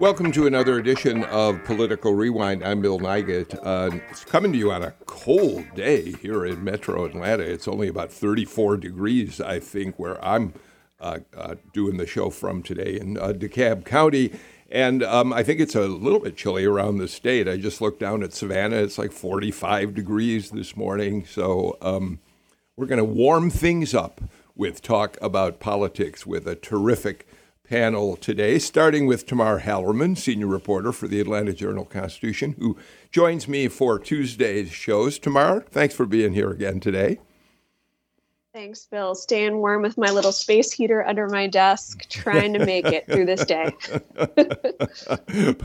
Welcome to another edition of Political Rewind. I'm Bill Nigut. Uh, it's coming to you on a cold day here in Metro Atlanta. It's only about 34 degrees, I think, where I'm uh, uh, doing the show from today in uh, DeKalb County. And um, I think it's a little bit chilly around the state. I just looked down at Savannah. It's like 45 degrees this morning. So um, we're going to warm things up with talk about politics with a terrific panel today, starting with Tamar Hallerman, senior reporter for the Atlanta Journal Constitution, who joins me for Tuesday's shows. Tamar, thanks for being here again today. Thanks, Bill. Staying warm with my little space heater under my desk, trying to make it through this day.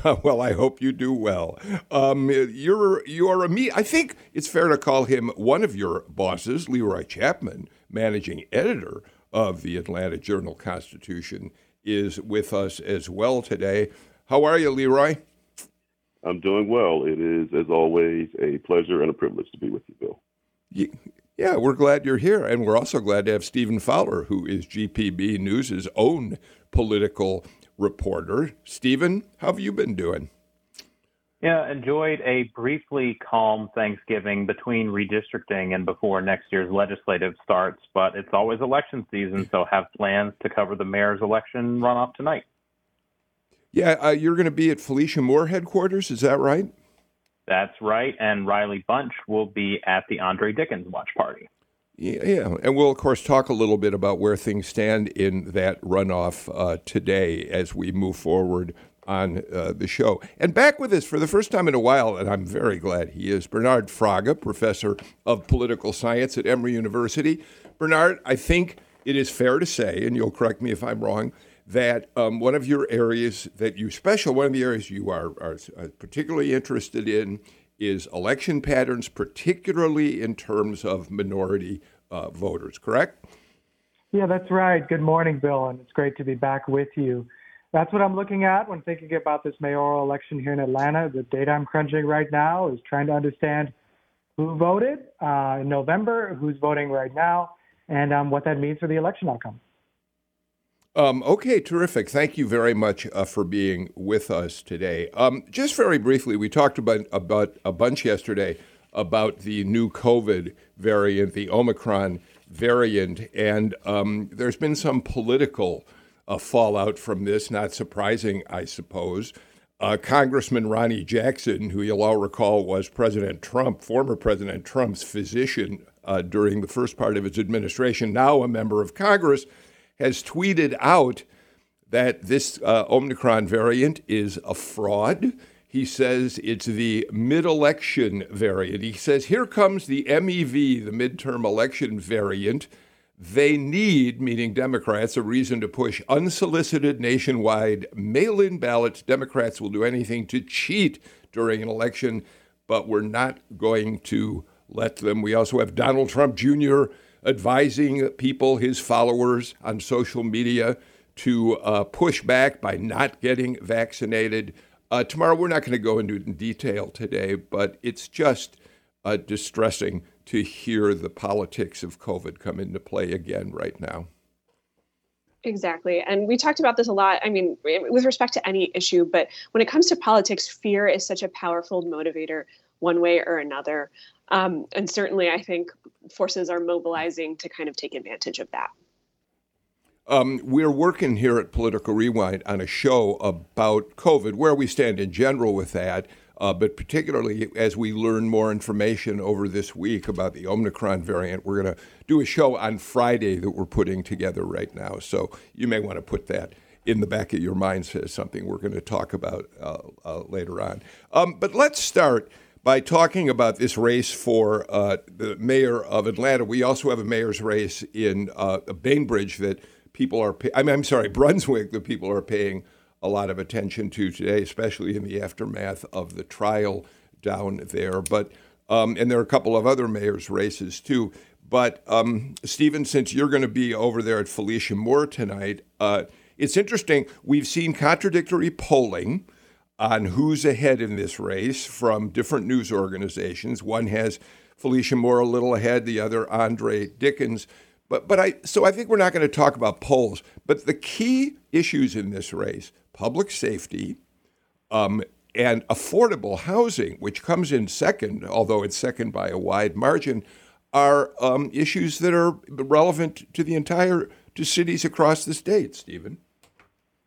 well, I hope you do well. Um, you're you're a me. I think it's fair to call him one of your bosses, Leroy Chapman, managing editor of the Atlanta Journal Constitution is with us as well today. How are you, Leroy? I'm doing well. It is, as always, a pleasure and a privilege to be with you, Bill. Yeah, we're glad you're here. And we're also glad to have Stephen Fowler, who is GPB News' own political reporter. Stephen, how have you been doing? Yeah, enjoyed a briefly calm Thanksgiving between redistricting and before next year's legislative starts, but it's always election season, so have plans to cover the mayor's election runoff tonight. Yeah, uh, you're going to be at Felicia Moore headquarters, is that right? That's right, and Riley Bunch will be at the Andre Dickens watch party. Yeah, yeah, and we'll of course talk a little bit about where things stand in that runoff uh, today as we move forward on uh, the show. And back with us for the first time in a while, and I'm very glad he is, Bernard Fraga, professor of political science at Emory University. Bernard, I think it is fair to say, and you'll correct me if I'm wrong, that um, one of your areas that you special, one of the areas you are, are uh, particularly interested in is election patterns, particularly in terms of minority uh, voters, correct? Yeah, that's right. Good morning, Bill, and it's great to be back with you that's what I'm looking at when thinking about this mayoral election here in Atlanta. The data I'm crunching right now is trying to understand who voted uh, in November, who's voting right now, and um, what that means for the election outcome. Um, okay, terrific. Thank you very much uh, for being with us today. Um, just very briefly, we talked about, about a bunch yesterday about the new COVID variant, the Omicron variant, and um, there's been some political fallout from this. Not surprising, I suppose. Uh, Congressman Ronny Jackson, who you'll all recall was President Trump, former President Trump's physician uh, during the first part of his administration, now a member of Congress, has tweeted out that this uh, Omicron variant is a fraud. He says it's the mid election variant. He says, here comes the MEV, the midterm election variant they need, meaning Democrats, a reason to push unsolicited nationwide mail in ballots. Democrats will do anything to cheat during an election, but we're not going to let them. We also have Donald Trump Jr. advising people, his followers on social media, to uh, push back by not getting vaccinated. Uh, tomorrow, we're not going to go into detail today, but it's just uh, distressing to hear the politics of COVID come into play again right now. Exactly. And we talked about this a lot. I mean, with respect to any issue, but when it comes to politics, fear is such a powerful motivator, one way or another. Um, and certainly, I think forces are mobilizing to kind of take advantage of that. Um, we're working here at Political Rewind on a show about COVID, where we stand in general with that. Uh, but particularly as we learn more information over this week about the Omicron variant, we're going to do a show on Friday that we're putting together right now. So you may want to put that in the back of your minds as something we're going to talk about uh, uh, later on. Um, but let's start by talking about this race for uh, the mayor of Atlanta. We also have a mayor's race in uh, Bainbridge that people are, pay- I mean, I'm sorry, Brunswick that people are paying a lot of attention to today, especially in the aftermath of the trial down there. But um, and there are a couple of other mayors' races too. But um, Stephen, since you're going to be over there at Felicia Moore tonight, uh, it's interesting. We've seen contradictory polling on who's ahead in this race from different news organizations. One has Felicia Moore a little ahead, the other Andre Dickens. But but I so I think we're not going to talk about polls. But the key issues in this race: public safety, um, and affordable housing, which comes in second, although it's second by a wide margin, are um, issues that are relevant to the entire to cities across the state. Stephen.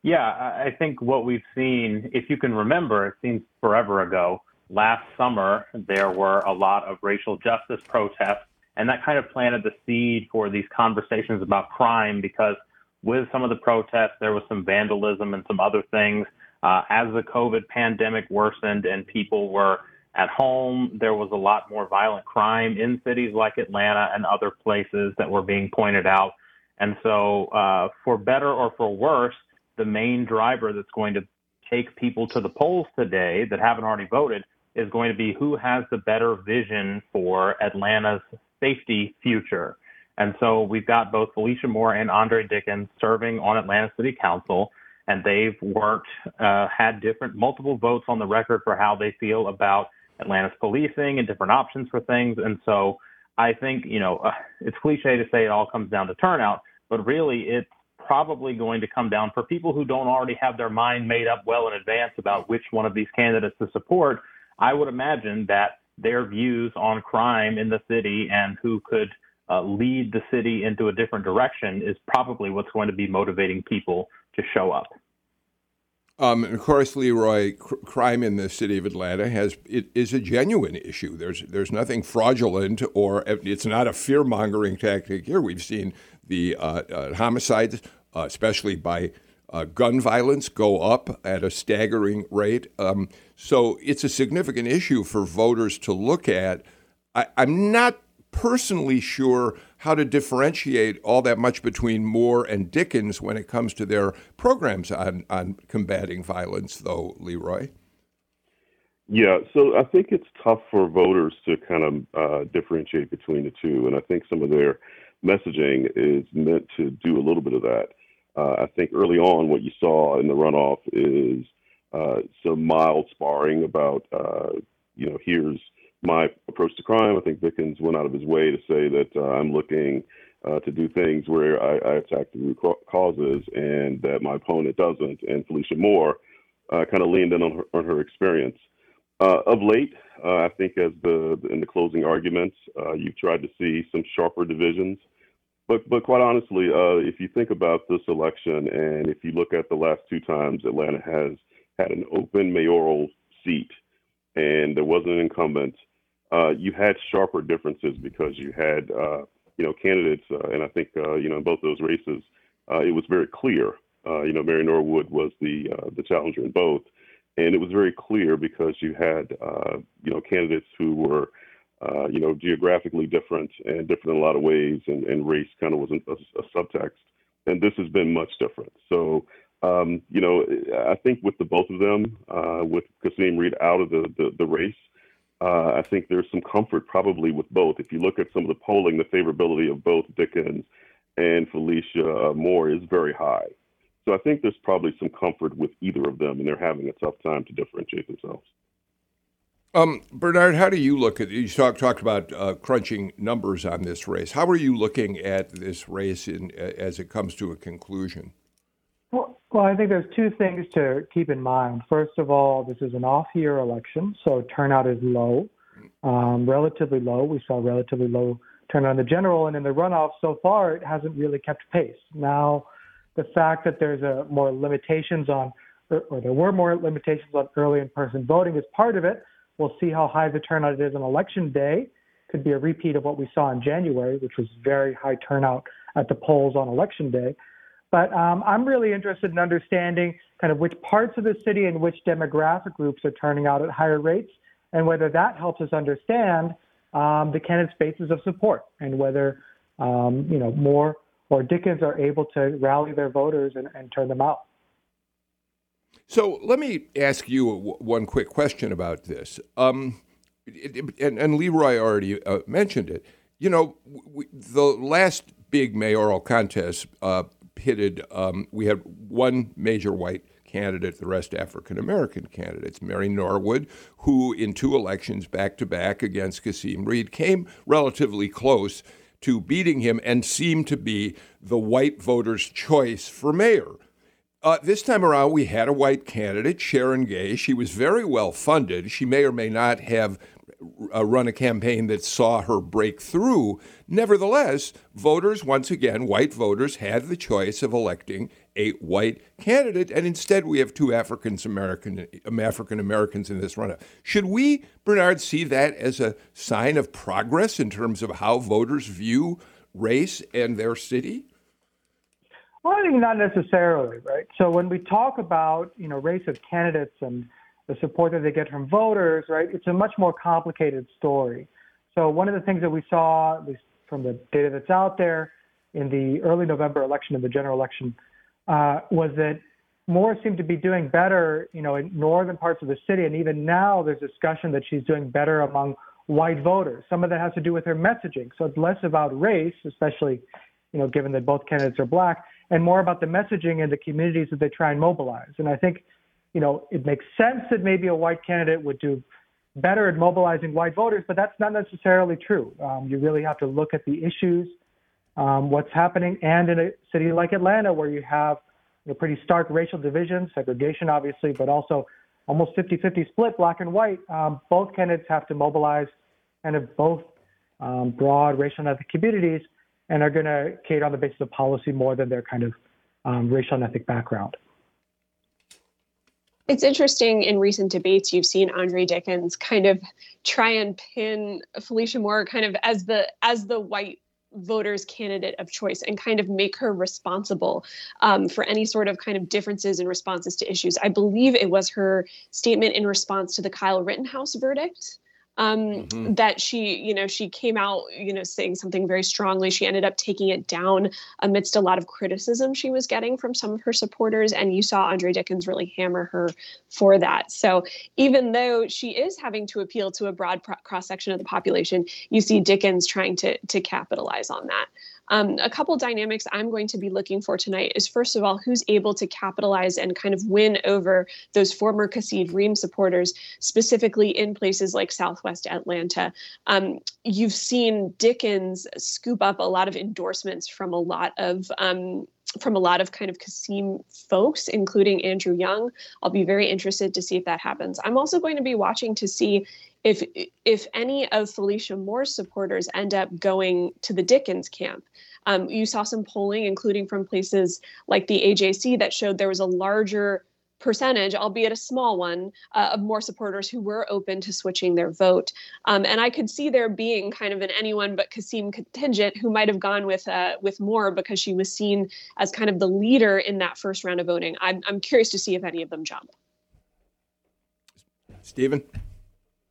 Yeah, I think what we've seen, if you can remember, it seems forever ago. Last summer, there were a lot of racial justice protests and that kind of planted the seed for these conversations about crime because with some of the protests, there was some vandalism and some other things. Uh, as the COVID pandemic worsened and people were at home, there was a lot more violent crime in cities like Atlanta and other places that were being pointed out. And so, uh, for better or for worse, the main driver that's going to take people to the polls today that haven't already voted is going to be who has the better vision for Atlanta's safety future. And so we've got both Felicia Moore and Andre Dickens serving on Atlanta City Council, and they've worked, uh, had different, multiple votes on the record for how they feel about Atlanta's policing and different options for things. And so I think, you know, uh, it's cliche to say it all comes down to turnout, but really it's probably going to come down for people who don't already have their mind made up well in advance about which one of these candidates to support. I would imagine that their views on crime in the city and who could uh, lead the city into a different direction is probably what's going to be motivating people to show up. Um, of course, Leroy, cr- crime in the city of Atlanta has it is a genuine issue. There's there's nothing fraudulent or it's not a fear mongering tactic here. We've seen the uh, uh, homicides, uh, especially by uh, gun violence, go up at a staggering rate. Um, so it's a significant issue for voters to look at. I, I'm not personally sure how to differentiate all that much between Moore and Dickens when it comes to their programs on, on combating violence, though, Leroy. Yeah, so I think it's tough for voters to kind of uh, differentiate between the two, and I think some of their messaging is meant to do a little bit of that. Uh, I think early on, what you saw in the runoff is uh, some mild sparring about, uh, you know, here's my approach to crime. I think Dickens went out of his way to say that uh, I'm looking uh, to do things where I, I attack the root causes and that my opponent doesn't. And Felicia Moore uh, kind of leaned in on her, on her experience. of late, I think as the in the closing arguments, you've tried to see some sharper divisions. But but quite honestly, uh, if you think about this election, and if you look at the last two times Atlanta has had an open mayoral seat, and there wasn't an incumbent, uh, you had sharper differences because you had uh, you know candidates, uh, and I think uh, you know in both those races, uh, it was very clear. you know, Mary Norwood was the the challenger in both, and it was very clear because you had you know candidates who were uh, you know, geographically different and different in a lot of ways, and, and race kind of was a, a, subtext. And this has been much different. So, um, you know, I think with the both of them, uh, with Kasim Reed out of the, the, the race, uh, I think there's some comfort probably with both. If you look at some of the polling, the favorability of both Dickens and Felicia uh, Moore is very high. So I think there's probably some comfort with either of them, and they're having a tough time to differentiate themselves. Um, Bernard, how do you look at you talk, talked about uh, crunching numbers on this race? How are you looking at this race in, as it comes to a conclusion? Well, well, I think there's two things to keep in mind. First of all, this is an off-year election, so turnout is low, um, relatively low. We saw relatively low turnout in the general, and in the runoff so far, it hasn't really kept pace. Now, the fact that there's a more limitations on, or there were more limitations on early in-person voting is part of it. We'll see how high the turnout is on election day. Could be a repeat of what we saw in January, which was very high turnout at the polls on election day. But um, I'm really interested in understanding kind of which parts of the city and which demographic groups are turning out at higher rates, and whether that helps us understand um, the candidates' bases of support, and whether um, you know Moore or Dickens are able to rally their voters and, and turn them out. So let me ask you one quick question about this. Um, and, and, Leroy already uh, mentioned it. you know, we, the last big mayoral contest uh, pitted, um, we had one major white candidate, the rest African American candidates. Mary Norwood, who in two elections back to back against Kasim Reed came relatively close to beating him and seemed to be the white voters' choice for mayor. Uh, this time around, we had a white candidate, Sharon Gay. She was very well funded. She may or may not have uh, run a campaign that saw her break through. Nevertheless, voters, once again, white voters, had the choice of electing a white candidate, and instead we have two African American um, African Americans in this runoff. Should we, Bernard, see that as a sign of progress in terms of how voters view race and their city? Well, I think not necessarily, right? So when we talk about you know race of candidates and the support that they get from voters, right, it's a much more complicated story. So one of the things that we saw, at least from the data that's out there, in the early November election, in the general election, uh, was that Moore seemed to be doing better, you know, in northern parts of the city, and even now there's discussion that she's doing better among white voters. Some of that has to do with her messaging, so it's less about race, especially, you know, given that both candidates are black, and more about the messaging and the communities that they try and mobilize. And I think, you know, it makes sense that maybe a white candidate would do better at mobilizing white voters, but that's not necessarily true. Um, you really have to look at the issues um, what's happening, and in a city like Atlanta, where you have you know, pretty stark racial division, segregation, obviously, but also almost 50-50 split, black and white. Um, both candidates have to mobilize kind of both um, broad racial and ethnic communities, and are going to cater on the basis of policy more than their kind of um, racial and ethnic background. It's interesting in recent debates, you've seen Andre Dickens kind of try and pin Felicia Moore kind of as the as the white voters candidate of choice and kind of make her responsible um, for any sort of kind of differences in responses to issues. I believe it was her statement in response to the Kyle Rittenhouse verdict um, mm-hmm. that she, you know, she came out, you know, saying something very strongly. She ended up taking it down amidst a lot of criticism she was getting from some of her supporters. And you saw Andre Dickens really hammer her for that. So even though she is having to appeal to a broad pro- cross section of the population, you see Dickens trying to to capitalize on that. Um, a couple dynamics I'm going to be looking for tonight is first of all, who's able to capitalize and kind of win over those former Kasim Reed supporters, specifically in places like Southwest Atlanta. Um, you've seen Dickens scoop up a lot of endorsements from a lot of um, from a lot of kind of Kasim folks, including Andrew Young. I'll be very interested to see if that happens. I'm also going to be watching to see if if any of Felicia Moore's supporters end up going to the Dickens camp. Um, you saw some polling, including from places like the AJC, that showed there was a larger percentage, albeit a small one, uh, of Moore supporters who were open to switching their vote. Um, and I could see there being kind of an anyone but Kasim contingent who might have gone with uh, with Moore because she was seen as kind of the leader in that first round of voting. I'm, I'm curious to see if any of them jump. Stephen?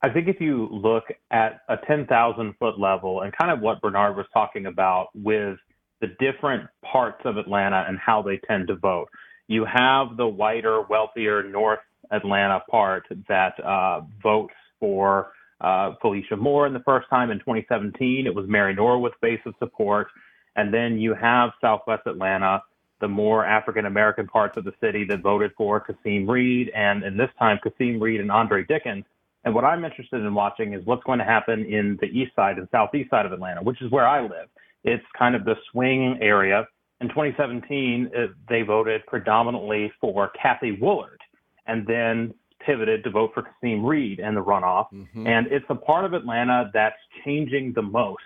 I think if you look at a 10,000 foot level and kind of what Bernard was talking about with the different parts of Atlanta and how they tend to vote, you have the whiter, wealthier North Atlanta part that uh, votes for uh, Felicia Moore in the first time in 2017. It was Mary Norwood's base of support. And then you have Southwest Atlanta, the more African American parts of the city that voted for Kasim Reed, and in this time, Kasim Reed and Andre Dickens. And what I'm interested in watching is what's going to happen in the east side and southeast side of Atlanta, which is where I live. It's kind of the swing area. In 2017, uh, they voted predominantly for Cathy Woolard and then pivoted to vote for Kasim Reed in the runoff. Mm-hmm. And it's a part of Atlanta that's changing the most.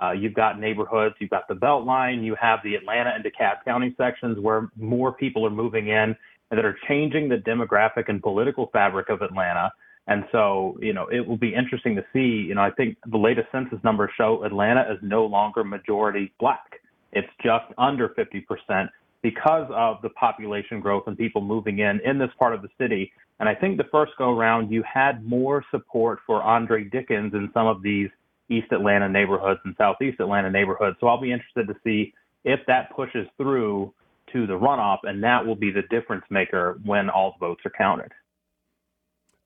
Uh, you've got neighborhoods, you've got the Beltline, you have the Atlanta and DeKalb County sections where more people are moving in and that are changing the demographic and political fabric of Atlanta. And so, you know, it will be interesting to see. You know, I think the latest census numbers show Atlanta is no longer majority black. It's just under 50% because of the population growth and people moving in in this part of the city. And I think the first go around, you had more support for Andre Dickens in some of these East Atlanta neighborhoods and Southeast Atlanta neighborhoods. So I'll be interested to see if that pushes through to the runoff, and that will be the difference maker when all the votes are counted.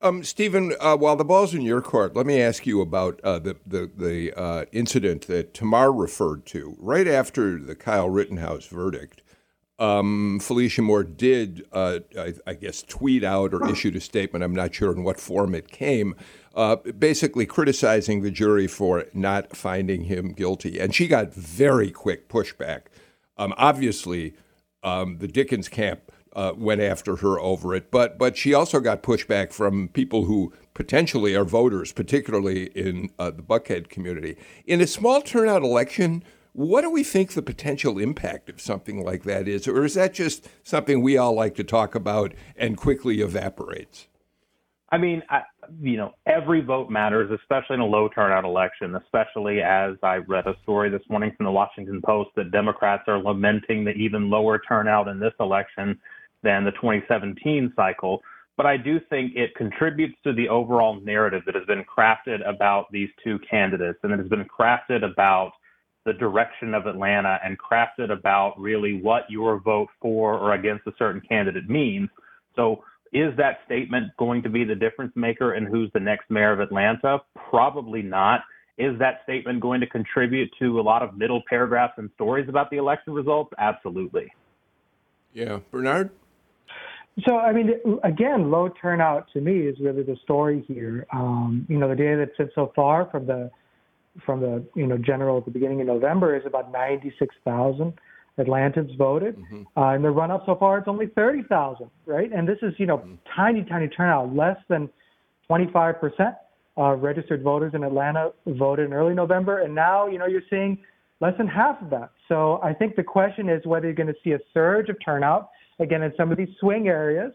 Um, Stephen, uh, while the ball's in your court, let me ask you about uh, the the, the uh, incident that Tamar referred to right after the Kyle Rittenhouse verdict. Um, Felicia Moore did, uh, I, I, guess, tweet out or issued a statement. I'm not sure in what form it came, uh, basically criticizing the jury for not finding him guilty, and she got very quick pushback. Um, obviously, um, the Dickens camp uh, went after her over it. But but she also got pushback from people who potentially are voters, particularly in uh, the Buckhead community. In a small turnout election, what do we think the potential impact of something like that is, or is that just something we all like to talk about and quickly evaporates? I mean, I, you know, every vote matters, especially in a low turnout election, especially as I read a story this morning from the Washington Post that Democrats are lamenting the even lower turnout in this election than the 2017 cycle. But I do think it contributes to the overall narrative that has been crafted about these two candidates and that has been crafted about the direction of Atlanta and crafted about really what your vote for or against a certain candidate means. So, is that statement going to be the difference maker in who's the next mayor of Atlanta? Probably not. Is that statement going to contribute to a lot of middle paragraphs and stories about the election results? Absolutely. Yeah. Bernard? So, I mean, again, low turnout to me is really the story here. Um, you know, the data that's said so far from the from the you know general at the beginning of November is about 96,000 Atlantans voted. Mm-hmm. Uh, in the run up so far, it's only 30,000, right? And this is you know mm-hmm. tiny, tiny turnout, less than 25 percent uh, registered voters in Atlanta voted in early November, and now you know you're seeing less than half of that. So I think the question is whether you're going to see a surge of turnout again in some of these swing areas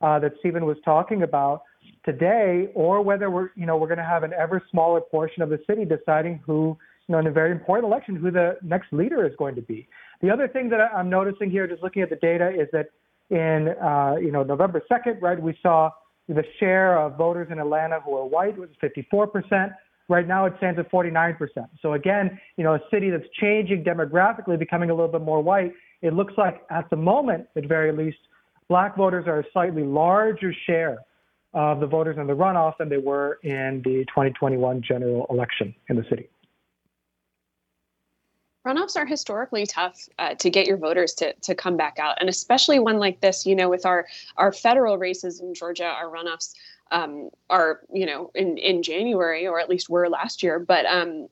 uh, that Stephen was talking about today, or whether we're you know we're going to have an ever smaller portion of the city deciding who you know in a very important election who the next leader is going to be. The other thing that I'm noticing here, just looking at the data, is that in uh, you know November 2nd, right, we saw the share of voters in Atlanta who are white was 54 percent. Right now, it stands at 49%. So again, you know, a city that's changing demographically, becoming a little bit more white, it looks like at the moment, at very least, black voters are a slightly larger share of the voters in the runoff than they were in the 2021 general election in the city. Runoffs are historically tough uh, to get your voters to, to come back out, and especially one like this. You know, with our our federal races in Georgia, our runoffs um, are you know in in January or at least were last year, but um,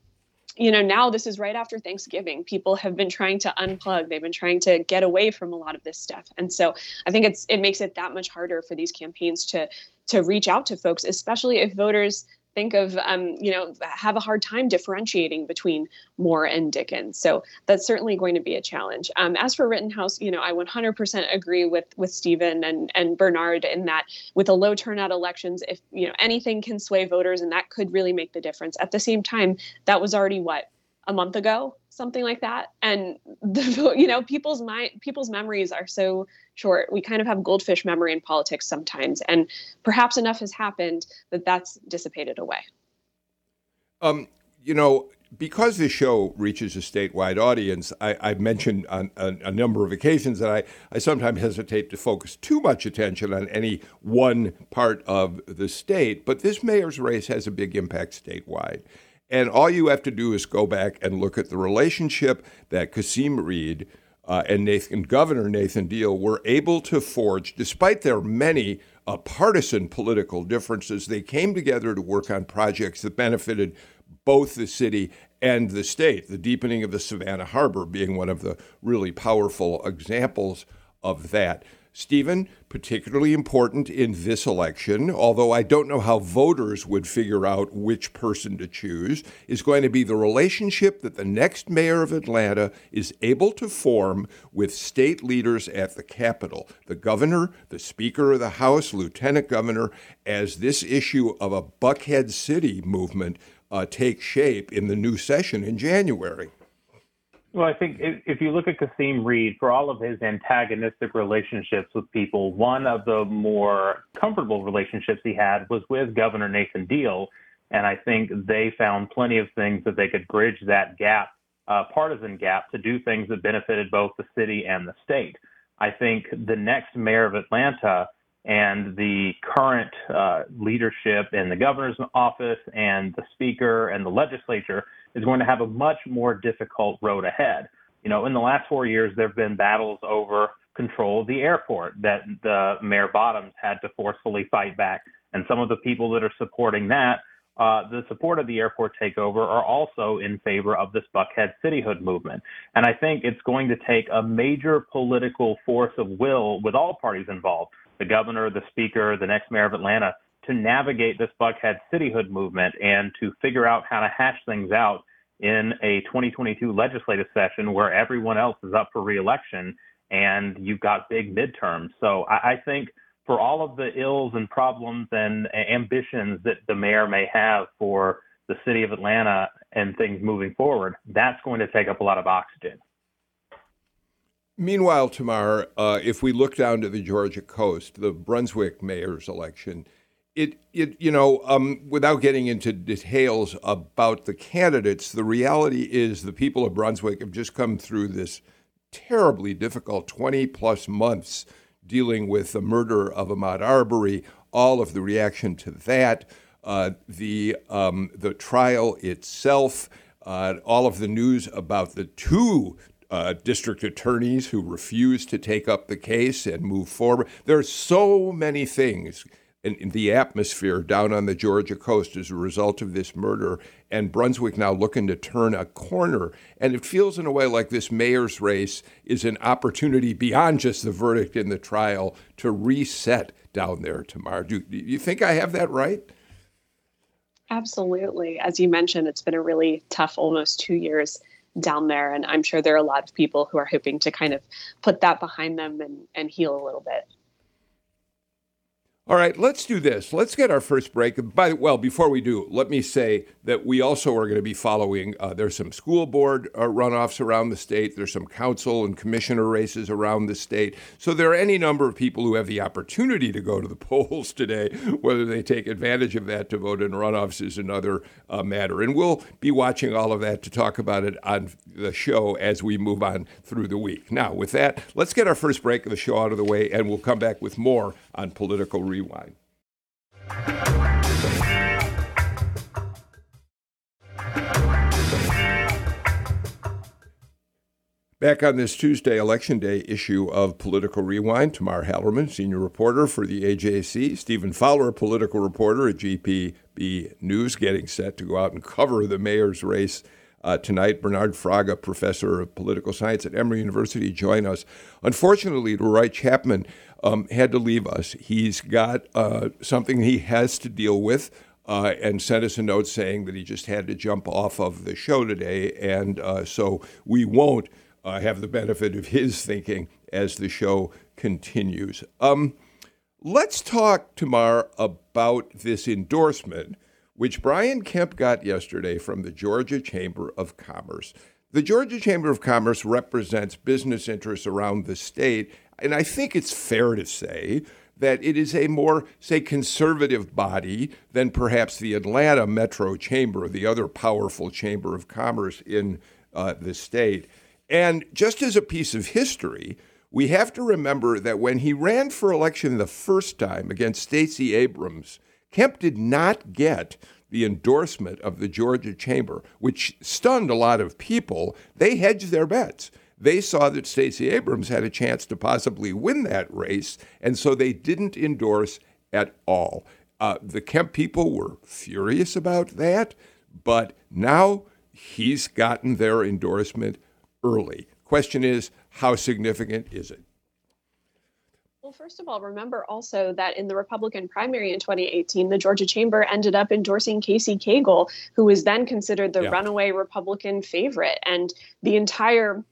you know now this is right after thanksgiving. People have been trying to unplug. They've been trying to get away from a lot of this stuff. And so i think it's it makes it that much harder for these campaigns to to reach out to folks especially if voters think of um, you know have a hard time differentiating between Moore and Dickens. So that's certainly going to be a challenge. Um, as for Rittenhouse, you know I 100% agree with with Stephen and and Bernard in that with a low turnout elections, if you know anything can sway voters, and that could really make the difference. At the same time, that was already what a month ago something like that. And the, you know people's mind people's memories are so short. We kind of have goldfish memory in politics sometimes. And perhaps enough has happened that that's dissipated away. Um, you know because this show reaches a statewide audience, I, have mentioned on, on, a number of occasions that I, I sometimes hesitate to focus too much attention on any one part of the state, but this mayor's race has a big impact statewide. And all you have to do is go back and look at the relationship that Kasim Reed uh, and Nathan, Governor Nathan Deal were able to forge, despite their many uh, partisan political differences. They came together to work on projects that benefited both the city and the state. The deepening of the Savannah Harbor being one of the really powerful examples of that. Stephen, particularly important in this election, although I don't know how voters would figure out which person to choose, is going to be the relationship that the next mayor of Atlanta is able to form with state leaders at the Capitol, the governor, the Speaker of the House, Lieutenant Governor, as this issue of a Buckhead City movement uh, takes shape in the new session in January. Well, I think if you look at Kasim Reed, for all of his antagonistic relationships with people, one of the more comfortable relationships he had was with Governor Nathan Deal. And I think they found plenty of things that they could bridge that gap, uh, partisan gap, to do things that benefited both the city and the state. I think the next mayor of Atlanta and the current uh, leadership in the governor's office and the speaker and the legislature is going to have a much more difficult road ahead. You know, in the last four years, there have been battles over control of the airport that the Mayor Bottoms had to forcefully fight back. And some of the people that are supporting that, uh, the support of the airport takeover, are also in favor of this Buckhead cityhood movement. And I think it's going to take a major political force of will with all parties involved the governor, the speaker, the next mayor of Atlanta to navigate this Buckhead cityhood movement and to figure out how to hash things out in a 2022 legislative session where everyone else is up for reelection and you've got big midterms. So I, I think for all of the ills and problems and ambitions that the mayor may have for the city of Atlanta and things moving forward, that's going to take up a lot of oxygen. Meanwhile, Tamar, uh, if we look down to the Georgia coast, the Brunswick mayor's election, it, it you know, um, without getting into details about the candidates, the reality is the people of Brunswick have just come through this terribly difficult 20 plus months dealing with the murder of Ahmaud Arbery, all of the reaction to that, uh, the, um, the trial itself, uh, all of the news about the two uh, district attorneys who refused to take up the case and move forward. There are so many things in, the atmosphere down on the Georgia coast as a result of this murder, and Brunswick now looking to turn a corner. And it feels in a way like this mayor's race is an opportunity beyond just the verdict in the trial to reset down there tomorrow. Do, do you think I have that right? Absolutely. As you mentioned, it's been a really tough almost two years down there. And I'm sure there are a lot of people who are hoping to kind of put that behind them and, and heal a little bit. All right, let's do this. Let's get our first break. By well, before we do, let me say that we also are going to be following. Uh, there's some school board uh, runoffs around the state. There's some council and commissioner races around the state. So there are any number of people who have the opportunity to go to the polls today. Whether they take advantage of that to vote in runoffs is another uh, matter. And we'll be watching all of that to talk about it on the show as we move on through the week. Now, with that, let's get our first break of the show out of the way, and we'll come back with more on political rewind. Back on this Tuesday, Election Day issue of Political Rewind, Tamar Hallerman, senior reporter for the AJC, Stephen Fowler, political reporter at GPB News, getting set to go out and cover the mayor's race uh, tonight. Bernard Fraga, professor of political science at Emory University, join us. Unfortunately, Roy Chapman um, had to leave us. He's got uh, something he has to deal with. Uh, and sent us a note saying that he just had to jump off of the show today. And uh, so we won't uh, have the benefit of his thinking as the show continues. Um, let's talk, Tamar, about this endorsement which Brian Kemp got yesterday from the Georgia Chamber of Commerce. The Georgia Chamber of Commerce represents business interests around the state, and I think it's fair to say that it is a more, say, conservative body than perhaps the Atlanta Metro Chamber, the other powerful chamber of commerce in uh, the state. And just as a piece of history, we have to remember that when he ran for election the first time against Stacey Abrams, Kemp did not get the endorsement of the Georgia Chamber, which stunned a lot of people. They hedged their bets. They saw that Stacey Abrams had a chance to possibly win that race, and so they didn't endorse at all. Uh, the Kemp people were furious about that, but now he's gotten their endorsement early. Question is, how significant is it? Well, first of all, remember also that in the Republican primary in 2018, the Georgia Chamber ended up endorsing Casey Cagle, who was then considered the yeah. runaway Republican favorite. And the entire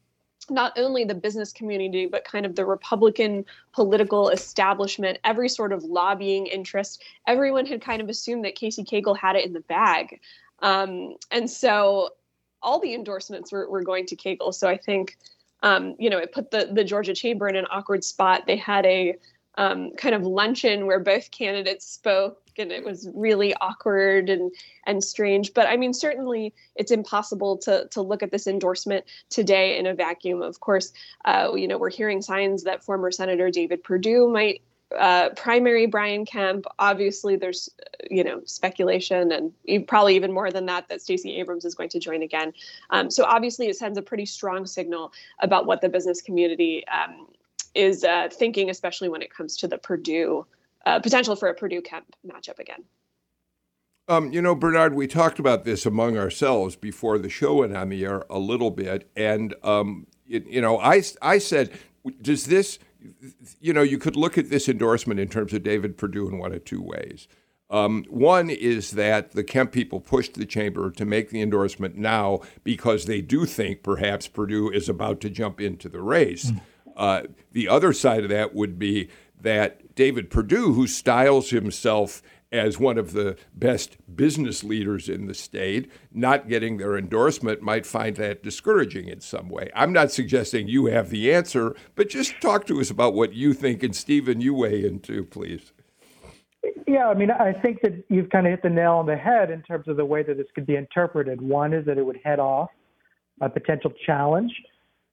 not only the business community, but kind of the Republican political establishment, every sort of lobbying interest, everyone had kind of assumed that Casey Cagle had it in the bag. Um, and so all the endorsements were, were going to Cagle. So I think um, you know, it put the the Georgia Chamber in an awkward spot. They had a um, kind of luncheon where both candidates spoke, and it was really awkward and and strange. But I mean, certainly, it's impossible to to look at this endorsement today in a vacuum. Of course, uh, you know, we're hearing signs that former Senator David Perdue might uh, primary Brian Kemp. Obviously, there's you know speculation and probably even more than that that Stacey Abrams is going to join again. Um, so obviously, it sends a pretty strong signal about what the business community um, is uh, thinking, especially when it comes to the Perdue uh, potential for a Perdue Kemp matchup again. Um, you know, Bernard, we talked about this among ourselves before the show went on the air a little bit, and um, it, you know, I I said, does this you know, you could look at this endorsement in terms of David Perdue in one of two ways. Um, one is that the Kemp people pushed the chamber to make the endorsement now because they do think perhaps Perdue is about to jump into the race. Mm. Uh, the other side of that would be that David Perdue, who styles himself as one of the best business leaders in the state, not getting their endorsement might find that discouraging in some way. I'm not suggesting you have the answer, but just talk to us about what you think. And Stephen, you weigh in too, please. Yeah, I mean, I think that you've kind of hit the nail on the head in terms of the way that this could be interpreted. One is that it would head off a potential challenge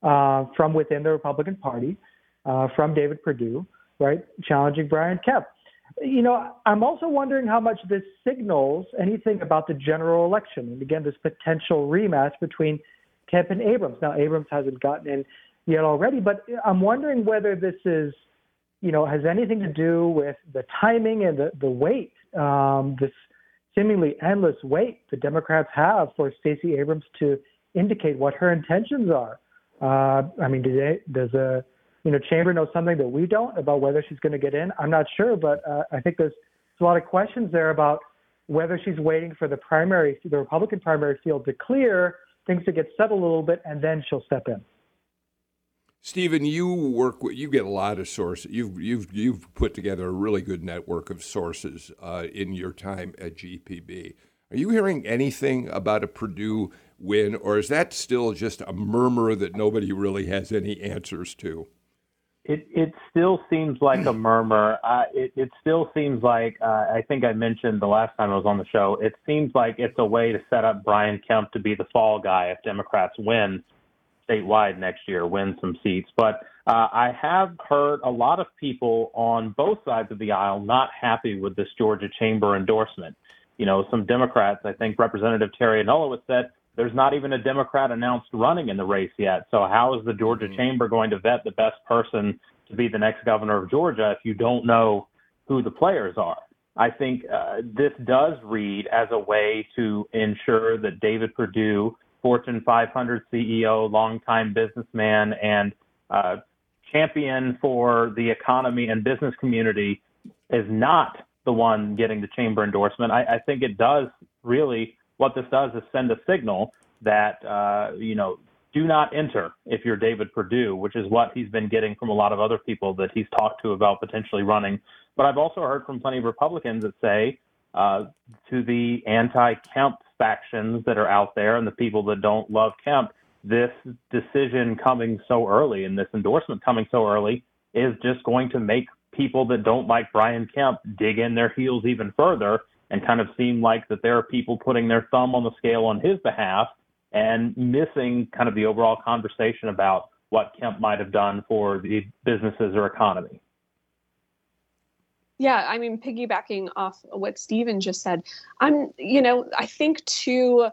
uh, from within the Republican Party, uh, from David Perdue, right, challenging Brian Kemp. You know, I'm also wondering how much this signals anything about the general election. And again, this potential rematch between Kemp and Abrams. Now, Abrams hasn't gotten in yet already, but I'm wondering whether this is, you know, has anything to do with the timing and the, the wait, um, this seemingly endless wait the Democrats have for Stacey Abrams to indicate what her intentions are. Uh, I mean, do they, does a you know, Chamber knows something that we don't about whether she's going to get in. I'm not sure, but uh, I think there's, there's a lot of questions there about whether she's waiting for the primary, the Republican primary field to clear, things to get settled a little bit, and then she'll step in. Stephen, you work with, you get a lot of sources. You've you've you've put together a really good network of sources uh, in your time at GPB. Are you hearing anything about a Perdue win, or is that still just a murmur that nobody really has any answers to? It it still seems like a murmur. Uh, it it still seems like uh, I think I mentioned the last time I was on the show. It seems like it's a way to set up Brian Kemp to be the fall guy if Democrats win statewide next year, win some seats. But uh, I have heard a lot of people on both sides of the aisle not happy with this Georgia chamber endorsement. You know, some Democrats, I think Representative Teri Anulewicz said there's not even a Democrat announced running in the race yet. So how is the Georgia mm-hmm. chamber going to vet the best person to be the next governor of Georgia if you don't know who the players are? I think uh, this does read as a way to ensure that David Perdue, Fortune 500 CEO, longtime businessman, and uh, champion for the economy and business community, is not the one getting the chamber endorsement. I, I think it does really what this does is send a signal that uh, you know do not enter if you're David Perdue, which is what he's been getting from a lot of other people that he's talked to about potentially running. But I've also heard from plenty of Republicans that say uh, to the anti-Kemp factions that are out there and the people that don't love Kemp, this decision coming so early and this endorsement coming so early is just going to make people that don't like Brian Kemp dig in their heels even further and kind of seem like that there are people putting their thumb on the scale on his behalf and missing kind of the overall conversation about what Kemp might have done for the businesses or economy. Yeah, I mean, piggybacking off what Stephen just said, I'm, you know, I think to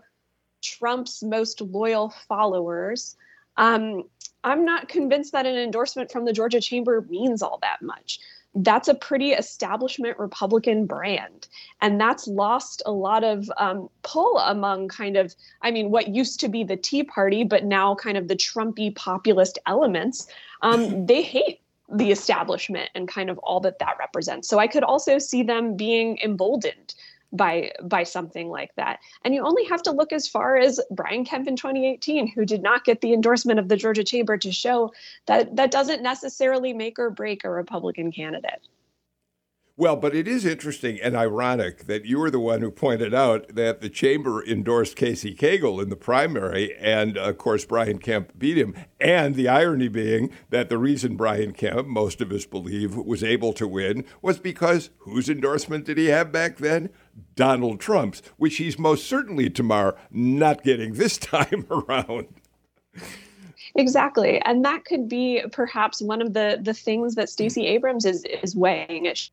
Trump's most loyal followers, um, I'm not convinced that an endorsement from the Georgia Chamber means all that much that's a pretty establishment Republican brand. And that's lost a lot of um, pull among kind of, I mean, what used to be the Tea Party, but now kind of the Trumpy populist elements. Um, they hate the establishment and kind of all that that represents. So I could also see them being emboldened by by something like that. And you only have to look as far as Brian Kemp in 2018, who did not get the endorsement of the Georgia Chamber to show that that doesn't necessarily make or break a Republican candidate. Well, but it is interesting and ironic that you were the one who pointed out that the chamber endorsed Casey Cagle in the primary, and of course, Brian Kemp beat him. And the irony being that the reason Brian Kemp, most of us believe, was able to win was because whose endorsement did he have back then? Donald Trump's, which he's most certainly, tomorrow not getting this time around. Exactly. And that could be perhaps one of the the things that Stacey mm. Abrams is is weighing it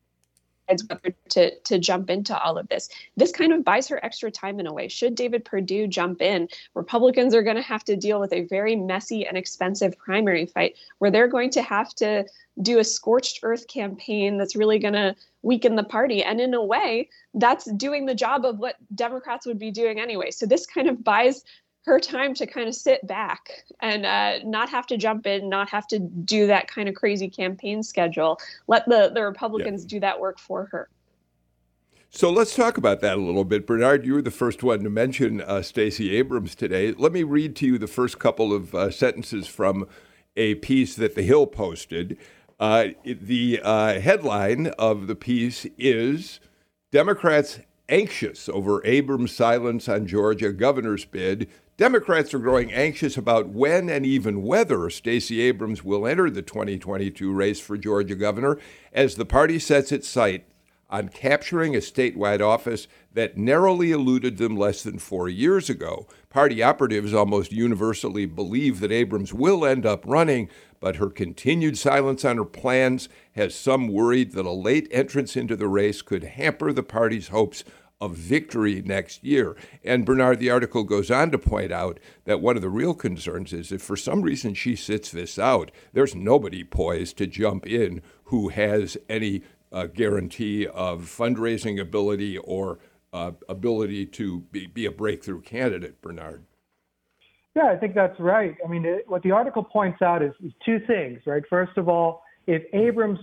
whether to to jump into all of this. This kind of buys her extra time in a way. Should David Perdue jump in, Republicans are going to have to deal with a very messy and expensive primary fight where they're going to have to do a scorched earth campaign that's really going to weaken the party. And in a way, that's doing the job of what Democrats would be doing anyway. So this kind of buys her time to kind of sit back and uh, not have to jump in, not have to do that kind of crazy campaign schedule. Let the, the Republicans yeah. do that work for her. So let's talk about that a little bit. Bernard, you were the first one to mention uh, Stacey Abrams today. Let me read to you the first couple of uh, sentences from a piece that The Hill posted. Uh, the uh, headline of the piece is Democrats anxious over Abrams' silence on Georgia governor's bid Democrats are growing anxious about when and even whether Stacey Abrams will enter the 2022 race for Georgia governor as the party sets its sight on capturing a statewide office that narrowly eluded them less than four years ago. Party operatives almost universally believe that Abrams will end up running, but her continued silence on her plans has some worried that a late entrance into the race could hamper the party's hopes of victory next year. And Bernard, the article goes on to point out that one of the real concerns is if for some reason she sits this out, there's nobody poised to jump in who has any uh, guarantee of fundraising ability or uh, ability to be, be a breakthrough candidate, Bernard. Yeah, I think that's right. I mean, it, what the article points out is, is two things, right? First of all, if Abrams,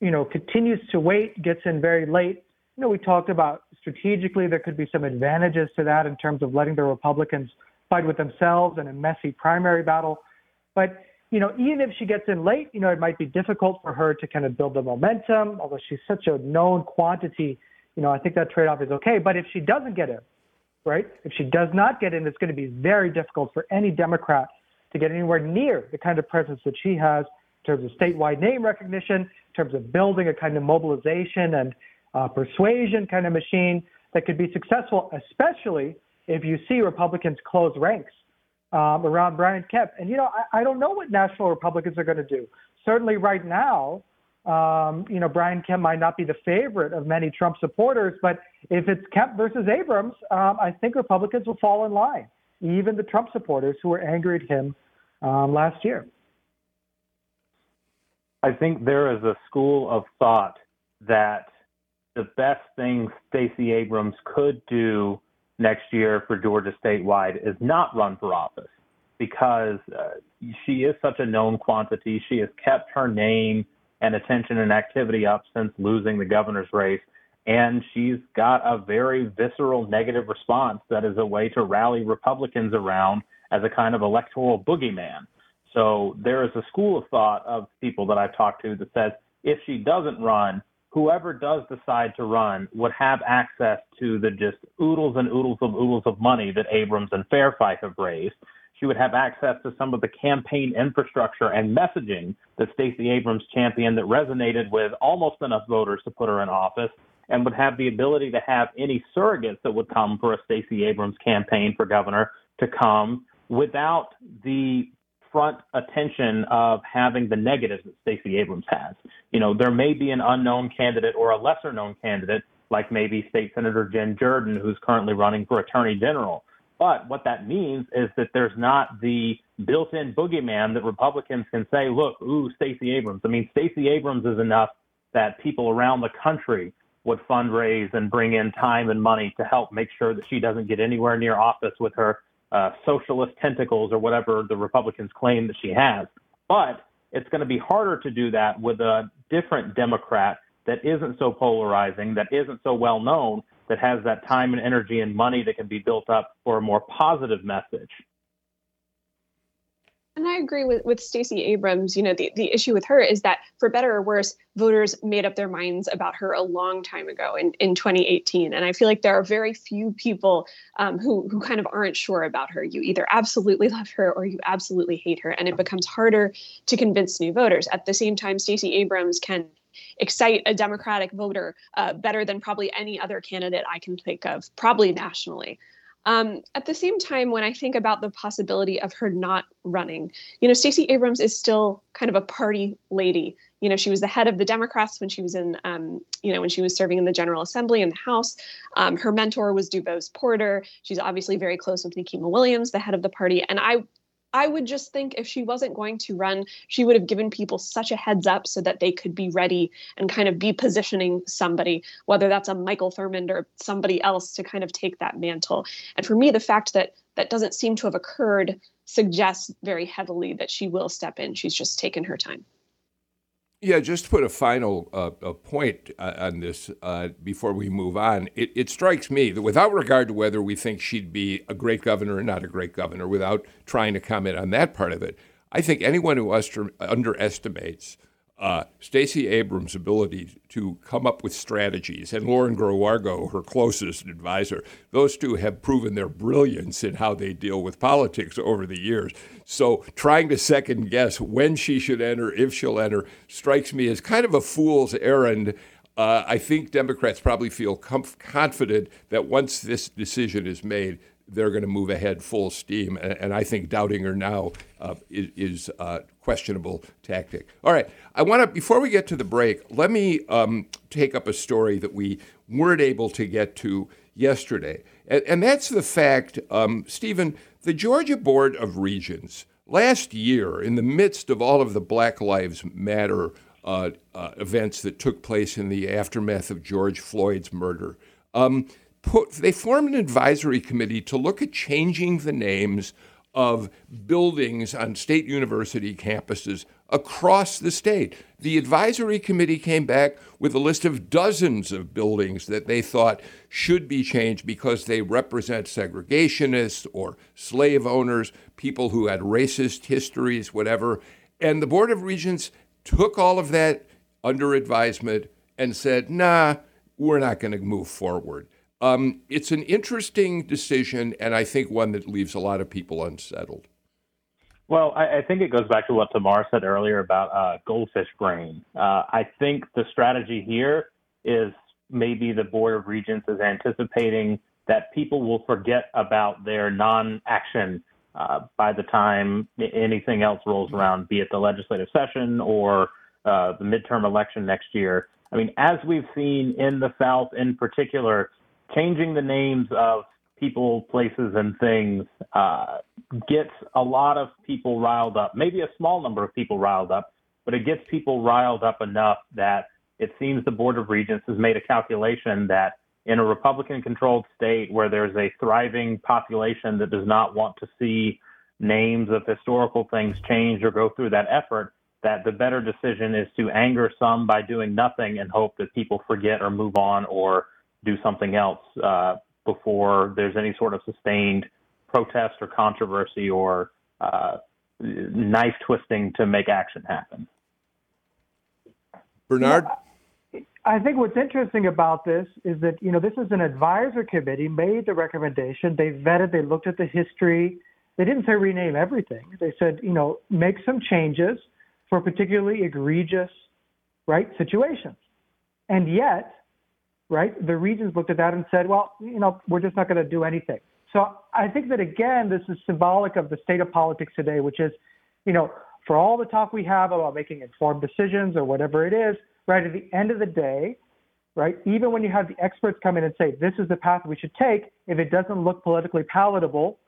you know, continues to wait, gets in very late, you know, we talked about strategically there could be some advantages to that in terms of letting the Republicans fight with themselves in a messy primary battle. But, you know, even if she gets in late, you know, it might be difficult for her to kind of build the momentum, although she's such a known quantity. You know, I think that trade off is okay. But if she doesn't get in, right, if she does not get in, it's going to be very difficult for any Democrat to get anywhere near the kind of presence that she has in terms of statewide name recognition, in terms of building a kind of mobilization and uh, persuasion kind of machine that could be successful, especially if you see Republicans close ranks um, around Brian Kemp. And, you know, I, I don't know what national Republicans are going to do. Certainly right now, um, you know, Brian Kemp might not be the favorite of many Trump supporters, but if it's Kemp versus Abrams, um, I think Republicans will fall in line, even the Trump supporters who were angry at him um, last year. I think there is a school of thought that the best thing Stacey Abrams could do next year for Georgia statewide is not run for office because uh, she is such a known quantity. She has kept her name and attention and activity up since losing the governor's race. And she's got a very visceral negative response that is a way to rally Republicans around as a kind of electoral boogeyman. So there is a school of thought of people that I've talked to that says if she doesn't run, whoever does decide to run would have access to the just oodles and oodles of oodles of money that Abrams and Fair Fight have raised. She would have access to some of the campaign infrastructure and messaging that Stacey Abrams championed that resonated with almost enough voters to put her in office and would have the ability to have any surrogates that would come for a Stacey Abrams campaign for governor to come without the front attention of having the negatives that Stacey Abrams has. You know, there may be an unknown candidate or a lesser known candidate, like maybe State Senator Jen Jordan, who's currently running for Attorney General. But what that means is that there's not the built in boogeyman that Republicans can say, look, ooh, Stacey Abrams. I mean, Stacey Abrams is enough that people around the country would fundraise and bring in time and money to help make sure that she doesn't get anywhere near office with her uh, socialist tentacles or whatever the Republicans claim that she has. But it's going to be harder to do that with a different Democrat that isn't so polarizing, that isn't so well known, that has that time and energy and money that can be built up for a more positive message. And I agree with, with Stacey Abrams. You know, the, the issue with her is that, for better or worse, voters made up their minds about her a long time ago in, in 2018. And I feel like there are very few people um, who, who kind of aren't sure about her. You either absolutely love her or you absolutely hate her. And it becomes harder to convince new voters. At the same time, Stacey Abrams can excite a Democratic voter uh, better than probably any other candidate I can think of, probably nationally. Um, at the same time, when I think about the possibility of her not running, you know, Stacey Abrams is still kind of a party lady. You know, she was the head of the Democrats when she was in, um, you know, when she was serving in the General Assembly in the House. Um, her mentor was DuBose Porter. She's obviously very close with Nikema Williams, the head of the party. And I I would just think if she wasn't going to run, she would have given people such a heads up so that they could be ready and kind of be positioning somebody, whether that's a Michael Thurmond or somebody else to kind of take that mantle. And for me, the fact that that doesn't seem to have occurred suggests very heavily that she will step in. She's just taken her time. Yeah, just to put a final uh, a point uh, on this uh, before we move on, it, it, strikes me that without regard to whether we think she'd be a great governor or not a great governor, without trying to comment on that part of it, I think anyone who underestimates uh, Stacey Abrams' ability to come up with strategies, and Lauren Groh-Wargo, her closest advisor, those two have proven their brilliance in how they deal with politics over the years. So trying to second guess when she should enter, if she'll enter, strikes me as kind of a fool's errand. Uh, I think Democrats probably feel comf- confident that once this decision is made, they're going to move ahead full steam. And, I think doubting her now uh, is, is uh, questionable tactic. All right, I want to before we get to the break, let me um, take up a story that we weren't able to get to yesterday, and, and that's the fact, um, Stephen, the Georgia Board of Regents last year, in the midst of all of the Black Lives Matter uh, uh events that took place in the aftermath of George Floyd's murder. Um, put, they formed an advisory committee to look at changing the names of buildings on state university campuses across the state. The advisory committee came back with a list of dozens of buildings that they thought should be changed because they represent segregationists or slave owners, people who had racist histories, whatever. And the Board of Regents took all of that under advisement and said, nah, we're not going to move forward. Um, it's an interesting decision, and I think one that leaves a lot of people unsettled. Well, I, I think it goes back to what Tamar said earlier about uh, goldfish brain. Uh, I think the strategy here is maybe the Board of Regents is anticipating that people will forget about their non action uh, by the time anything else rolls around, be it the legislative session or uh, the midterm election next year. I mean, as we've seen in the South in particular, changing the names of people, places, and things uh, gets a lot of people riled up. Maybe a small number of people riled up, but it gets people riled up enough that it seems the Board of Regents has made a calculation that in a Republican controlled state where there's a thriving population that does not want to see names of historical things change or go through that effort, that the better decision is to anger some by doing nothing and hope that people forget or move on or do something else uh, before there's any sort of sustained protest or controversy or uh, knife twisting to make action happen. Bernard? I think what's interesting about this is that, you know, this is an advisor committee, made the recommendation, they vetted, they looked at the history. They didn't say rename everything. They said, you know, make some changes for particularly egregious, right, situations. And yet, right? The regents looked at that and said, well, you know, we're just not going to do anything. So I think that again, this is symbolic of the state of politics today, which is, you know, for all the talk we have about making informed decisions or whatever it is, right? At the end of the day, right? Even when you have the experts come in and say this is the path we should take, if it doesn't look politically palatable,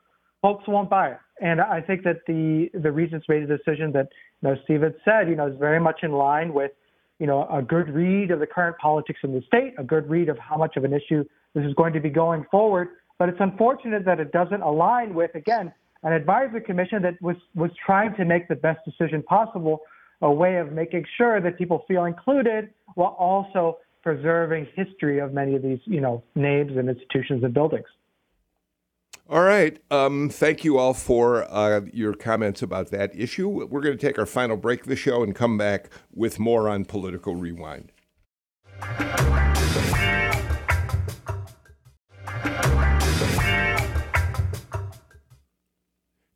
folks won't buy it. And I think that the the regents made a decision that, you know, Steve had said, you know, is very much in line with you know, a good read of the current politics in the state, a good read of how much of an issue this is going to be going forward. But it's unfortunate that it doesn't align with, again, an advisory commission that was, was trying to make the best decision possible, a way of making sure that people feel included while also preserving history of many of these, you know, names and institutions and buildings. All right. Um, thank you all for uh, your comments about that issue. We're going to take our final break of the show and come back with more on Political Rewind.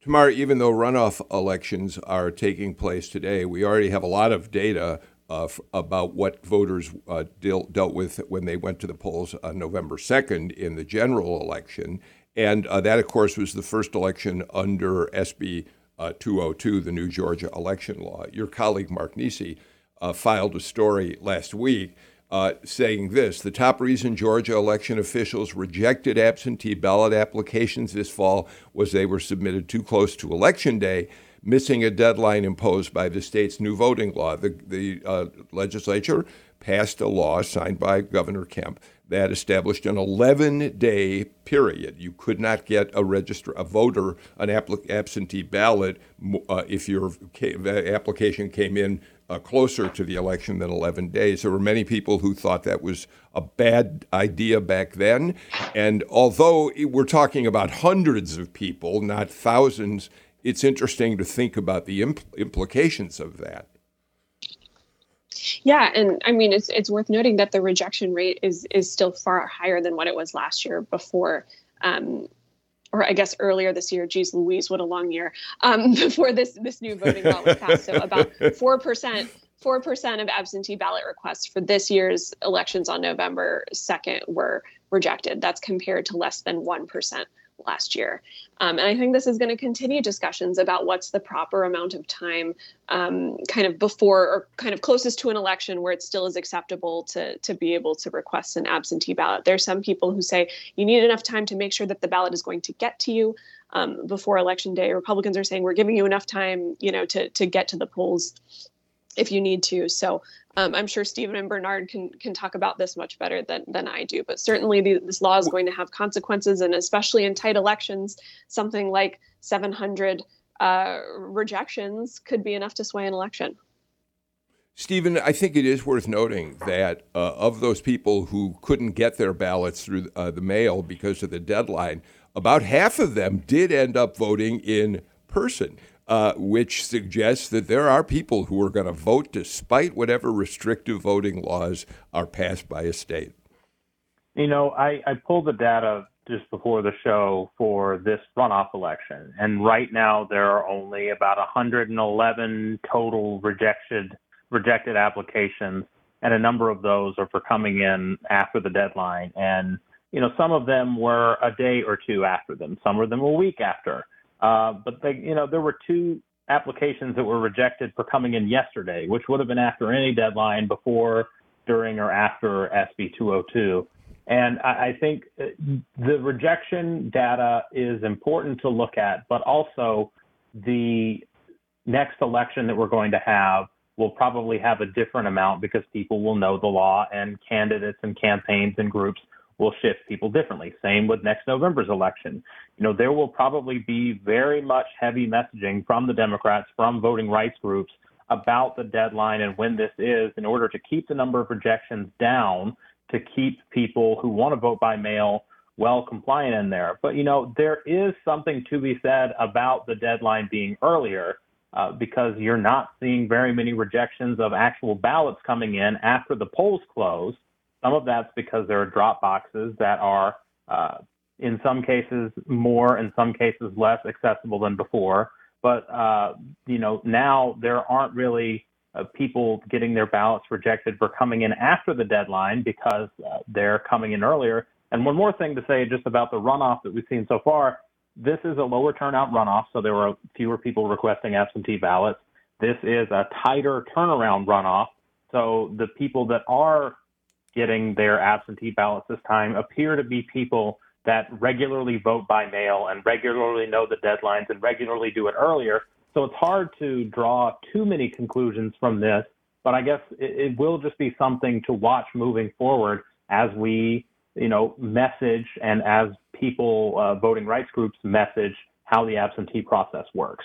Tamar, even though runoff elections are taking place today, we already have a lot of data uh, f- about what voters uh, deal- dealt with when they went to the polls on November 2nd in the general election. And uh, that, of course, was the first election under SB uh, 202, the new Georgia election law. Your colleague, Mark Niesse, uh, filed a story last week uh, saying this The top reason Georgia election officials rejected absentee ballot applications this fall was they were submitted too close to Election Day, missing a deadline imposed by the state's new voting law. The, the uh, legislature passed a law signed by Governor Kemp that established an 11 day period. You could not get a register, a voter, an absentee ballot uh, if your application came in uh, closer to the election than 11 days. There were many people who thought that was a bad idea back then. And although we're talking about hundreds of people, not thousands, it's interesting to think about the impl- implications of that. Yeah, and I mean it's it's worth noting that the rejection rate is is still far higher than what it was last year before um, or I guess earlier this year, geez Louise, what a long year, um, before this this new voting law was passed. So about four percent, four percent of absentee ballot requests for this year's elections on November second were rejected. That's compared to less than one percent last year. Um, and I think this is going to continue discussions about what's the proper amount of time um, kind of before or kind of closest to an election where it still is acceptable to, to be able to request an absentee ballot. There's some people who say you need enough time to make sure that the ballot is going to get to you um, before election day. Republicans are saying we're giving you enough time, you know, to, to get to the polls if you need to. So um, I'm sure Stephen and Bernard can can talk about this much better than than I do. But certainly, the, this law is going to have consequences, and especially in tight elections, something like 700 uh, rejections could be enough to sway an election. Stephen, I think it is worth noting that uh, of those people who couldn't get their ballots through uh, the mail because of the deadline, about half of them did end up voting in person uh, which suggests that there are people who are going to vote despite whatever restrictive voting laws are passed by a state. You know, I, I pulled the data just before the show for this runoff election, and right now there are only about 111 total rejected rejected applications, and a number of those are for coming in after the deadline. And you know, some of them were a day or two after them, some of them a week after. Uh, but they, you know, there were two applications that were rejected for coming in yesterday, which would have been after any deadline before, during, or after SB 202. And I, I think uh, the rejection data is important to look at, but also the next election that we're going to have will probably have a different amount because people will know the law and candidates and campaigns and groups will shift people differently. Same with next November's election. You know, there will probably be very much heavy messaging from the Democrats, from voting rights groups about the deadline and when this is in order to keep the number of rejections down, to keep people who want to vote by mail well compliant in there. But, you know, there is something to be said about the deadline being earlier. Uh, because you're not seeing very many rejections of actual ballots coming in after the polls close. Some of that's because there are drop boxes that are, uh, in some cases, more, in some cases, less accessible than before. But uh, you know, now there aren't really uh, people getting their ballots rejected for coming in after the deadline because uh, they're coming in earlier. And one more thing to say just about the runoff that we've seen so far. This is a lower turnout runoff, so there were fewer people requesting absentee ballots. This is a tighter turnaround runoff, so the people that are getting their absentee ballots this time appear to be people that regularly vote by mail and regularly know the deadlines and regularly do it earlier. So it's hard to draw too many conclusions from this, but I guess it, it will just be something to watch moving forward as we, you know, message and as people, uh, voting rights groups message how the absentee process works.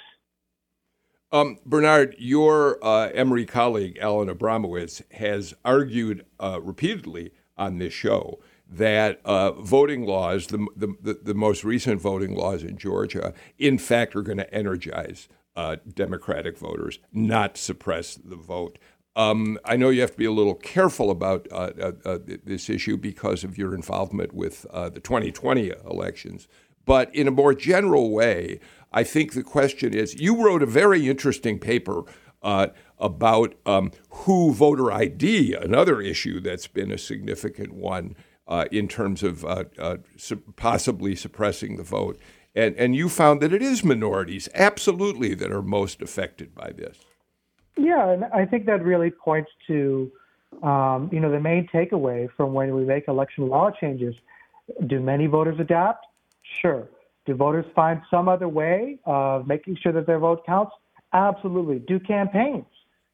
Um, Bernard, your uh, Emory colleague, Alan Abramowitz, has argued uh, repeatedly on this show that uh, voting laws, the, the, the, most recent voting laws in Georgia, in fact, are going to energize uh, Democratic voters, not suppress the vote. Um, I know you have to be a little careful about uh, uh, this issue because of your involvement with the 2020 elections. But in a more general way, I think the question is you wrote a very interesting paper uh, about um, who voter ID, another issue that's been a significant one uh, in terms of uh, uh, su- possibly suppressing the vote. And, and you found that it is minorities, absolutely, that are most affected by this. Yeah, and I think that really points to, um, you know, the main takeaway from when we make election law changes. Do many voters adapt? Sure. Do voters find some other way of making sure that their vote counts? Absolutely. Do campaigns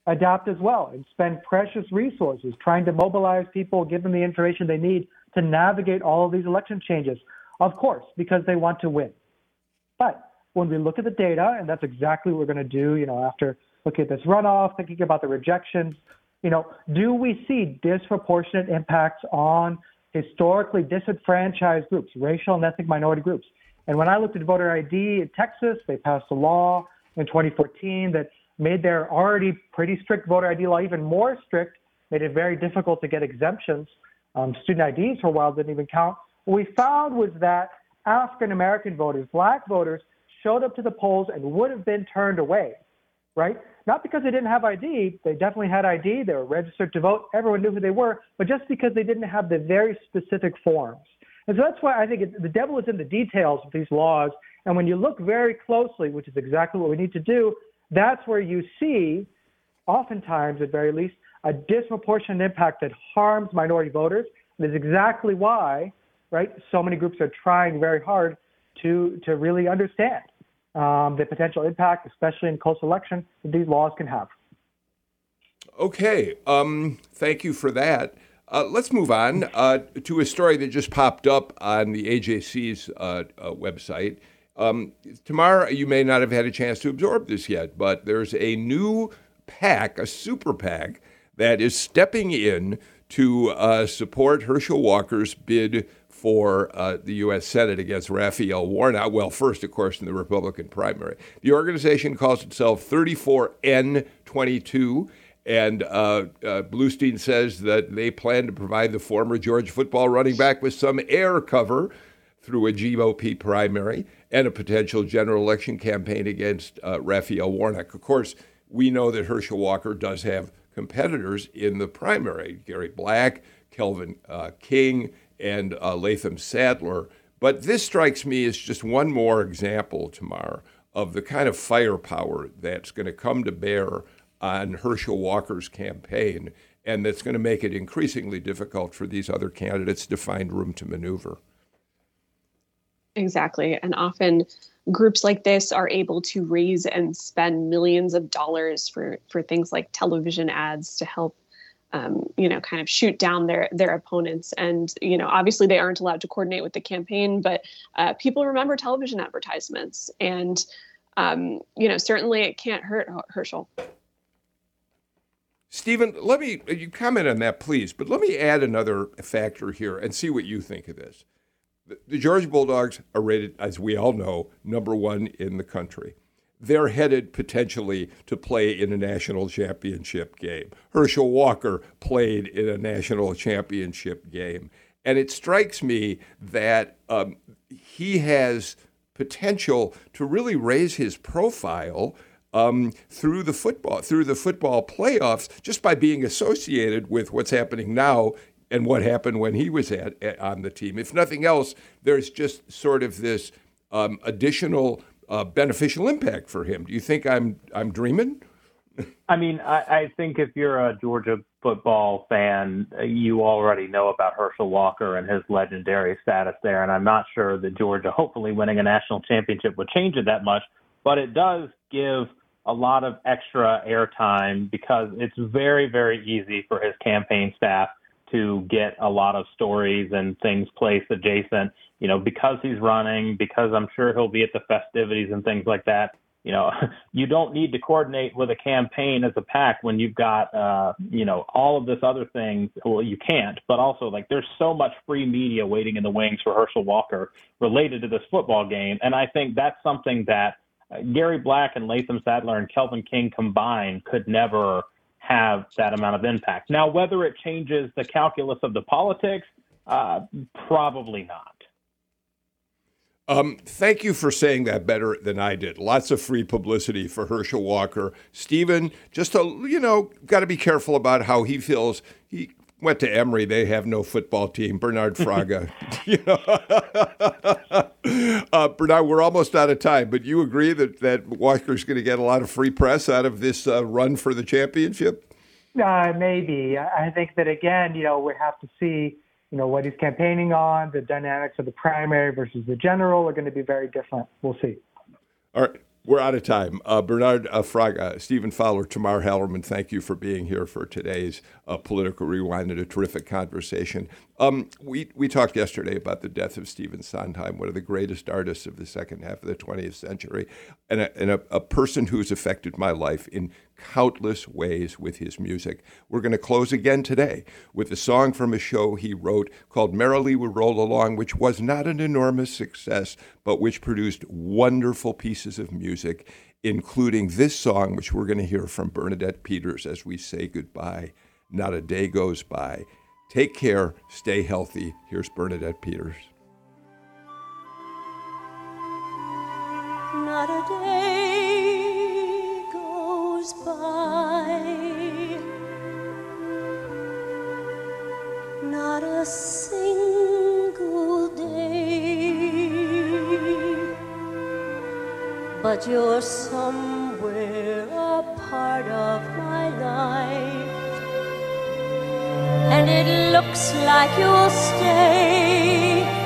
adapt as well and spend precious resources trying to mobilize people, give them the information they need to navigate all of these election changes? Of course, because they want to win. But when we look at the data, and that's exactly what we're going to do, you know, after looking at this runoff, thinking about the rejections, you know, do we see disproportionate impacts on historically disenfranchised groups, racial and ethnic minority groups? And when I looked at voter ID in Texas, they passed a law in 2014 that made their already pretty strict voter ID law even more strict, made it very difficult to get exemptions. Um, student IDs for a while didn't even count. What we found was that African American voters, black voters, showed up to the polls and would have been turned away, right? Not because they didn't have ID, they definitely had ID, they were registered to vote, everyone knew who they were, but just because they didn't have the very specific forms. And so that's why I think it, the devil is in the details of these laws. And when you look very closely, which is exactly what we need to do, that's where you see, oftentimes at very least, a disproportionate impact that harms minority voters. And is exactly why, right, so many groups are trying very hard to, to really understand um, the potential impact, especially in close election, that these laws can have. Okay, um, thank you for that. Uh, let's move on uh, to a story that just popped up on the AJC's uh, uh, website. Um, Tamar, you may not have had a chance to absorb this yet, but there's a new PAC, a super PAC, that is stepping in to uh, support Herschel Walker's bid for uh, the U.S. Senate against Raphael Warnock. Well, first, of course, in the Republican primary. The organization calls itself 34N22 and uh, uh, Bluestein says that they plan to provide the former Georgia football running back with some air cover through a GOP primary and a potential general election campaign against uh, Raphael Warnock. Of course, we know that Herschel Walker does have competitors in the primary Gary Black, Kelvin uh, King, and uh, Latham Saddler. But this strikes me as just one more example, Tamar, of the kind of firepower that's going to come to bear on Herschel Walker's campaign, and that's going to make it increasingly difficult for these other candidates to find room to maneuver. Exactly. And often groups like this are able to raise and spend millions of dollars for, for things like television ads to help um, you know, kind of shoot down their their opponents. And you know, obviously they aren't allowed to coordinate with the campaign, but uh, people remember television advertisements, and um, you know, certainly it can't hurt Herschel. Stephen, let me you comment on that, please. But let me add another factor here and see what you think of this. The, the Georgia Bulldogs are rated, as we all know, number one in the country. They're headed potentially to play in a national championship game. Herschel Walker played in a national championship game. And it strikes me that um, he has potential to really raise his profile um, through the football through the football playoffs just by being associated with what's happening now and what happened when he was at, at on the team. If nothing else, there's just sort of this um, additional uh, beneficial impact for him. Do you think I'm I'm dreaming? I mean, I, I think if you're a Georgia football fan, you already know about Herschel Walker and his legendary status there. And I'm not sure that Georgia, hopefully winning a national championship, would change it that much. But it does give a lot of extra airtime because it's very, very easy for his campaign staff to get a lot of stories and things placed adjacent, you know, because he's running, because I'm sure he'll be at the festivities and things like that. You know, you don't need to coordinate with a campaign as a PAC when you've got, uh, you know, all of this other things. Well, you can't, but also like there's so much free media waiting in the wings for Herschel Walker related to this football game. And I think that's something that uh, Gary Black and Latham Saddler and Kelvin King combined could never have that amount of impact. Now, whether it changes the calculus of the politics, uh, probably not. Um, thank you for saying that better than I did. Lots of free publicity for Herschel walker. Stephen, just a, you know, got to be careful about how he feels. He went to Emory. They have no football team. Bernard Fraga. you know, uh, Bernard, we're almost out of time, but you agree that that Walker's going to get a lot of free press out of this uh, run for the championship? Uh, maybe. I think that again, you know, we have to see, you know, what he's campaigning on. The dynamics of the primary versus the general are going to be very different. We'll see. All right. We're out of time. Uh, Bernard uh, Fraga, Stephen Fowler, Tamar Hallerman, thank you for being here for today's uh, Political Rewind and a terrific conversation. Um, we, we talked yesterday about the death of Stephen Sondheim, one of the greatest artists of the second half of the 20th century, and a, and a, a person who's affected my life in countless ways with his music. We're going to close again today with a song from a show he wrote called Merrily We Roll Along, which was not an enormous success, but which produced wonderful pieces of music, including this song, which we're going to hear from Bernadette Peters as we say goodbye. Not a day goes by. Take care, stay healthy. Here's Bernadette Peters. Not a day goes by, not a single day, but you're somewhere a part of my life. And it looks like you'll stay